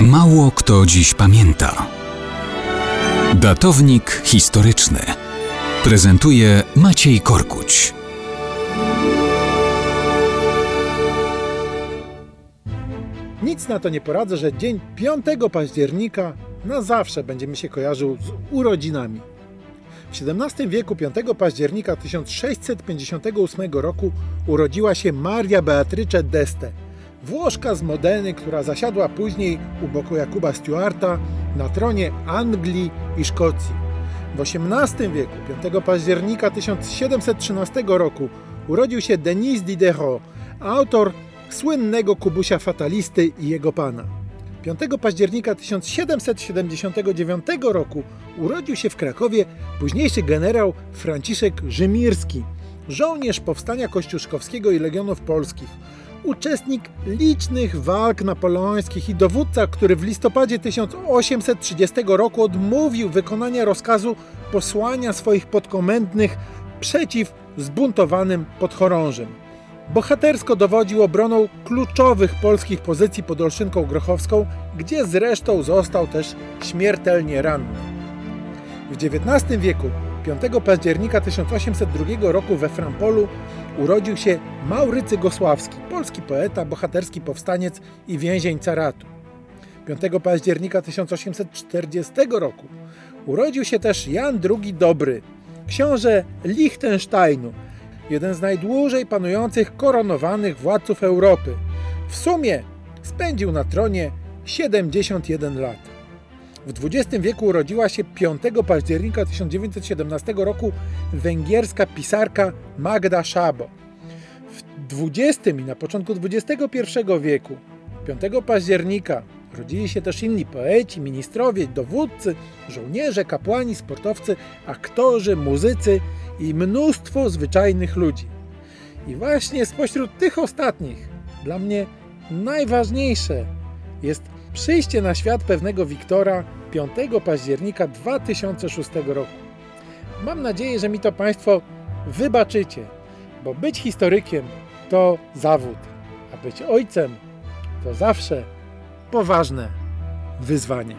Mało kto dziś pamięta. Datownik historyczny prezentuje Maciej Korkuć. Nic na to nie poradzę, że dzień 5 października na zawsze będzie mi się kojarzył z urodzinami. W XVII wieku 5 października 1658 roku urodziła się Maria Beatrice d'Este, Włoszka z Modeny, która zasiadła później u boku Jakuba Stuarta na tronie Anglii i Szkocji. W XVIII wieku, 5 października 1713 roku, urodził się Denis Diderot, autor słynnego Kubusia Fatalisty i jego pana. 5 października 1779 roku urodził się w Krakowie późniejszy generał Franciszek Rzymirski, żołnierz powstania kościuszkowskiego i legionów polskich, uczestnik licznych walk napoleońskich i dowódca, który w listopadzie 1830 roku odmówił wykonania rozkazu posłania swoich podkomendnych przeciw zbuntowanym podchorążym. Bohatersko dowodził obroną kluczowych polskich pozycji pod Olszynką Grochowską, gdzie zresztą został też śmiertelnie ranny. W XIX wieku, 5 października 1802 roku we Frampolu, urodził się Maurycy Gosławski, polski poeta, bohaterski powstaniec i więzień caratu. 5 października 1840 roku urodził się też Jan II Dobry, książę Liechtensteinu, jeden z najdłużej panujących koronowanych władców Europy. W sumie spędził na tronie 71 lat. W XX wieku urodziła się 5 października 1917 roku węgierska pisarka Magda Szabo. W XX i na początku XXI wieku, 5 października, rodzili się też inni poeci, ministrowie, dowódcy, żołnierze, kapłani, sportowcy, aktorzy, muzycy i mnóstwo zwyczajnych ludzi. I właśnie spośród tych ostatnich, dla mnie najważniejsze jest przyjście na świat pewnego Wiktora 5 października 2006 roku. Mam nadzieję, że mi to Państwo wybaczycie, bo być historykiem to zawód, a być ojcem to zawsze poważne wyzwanie.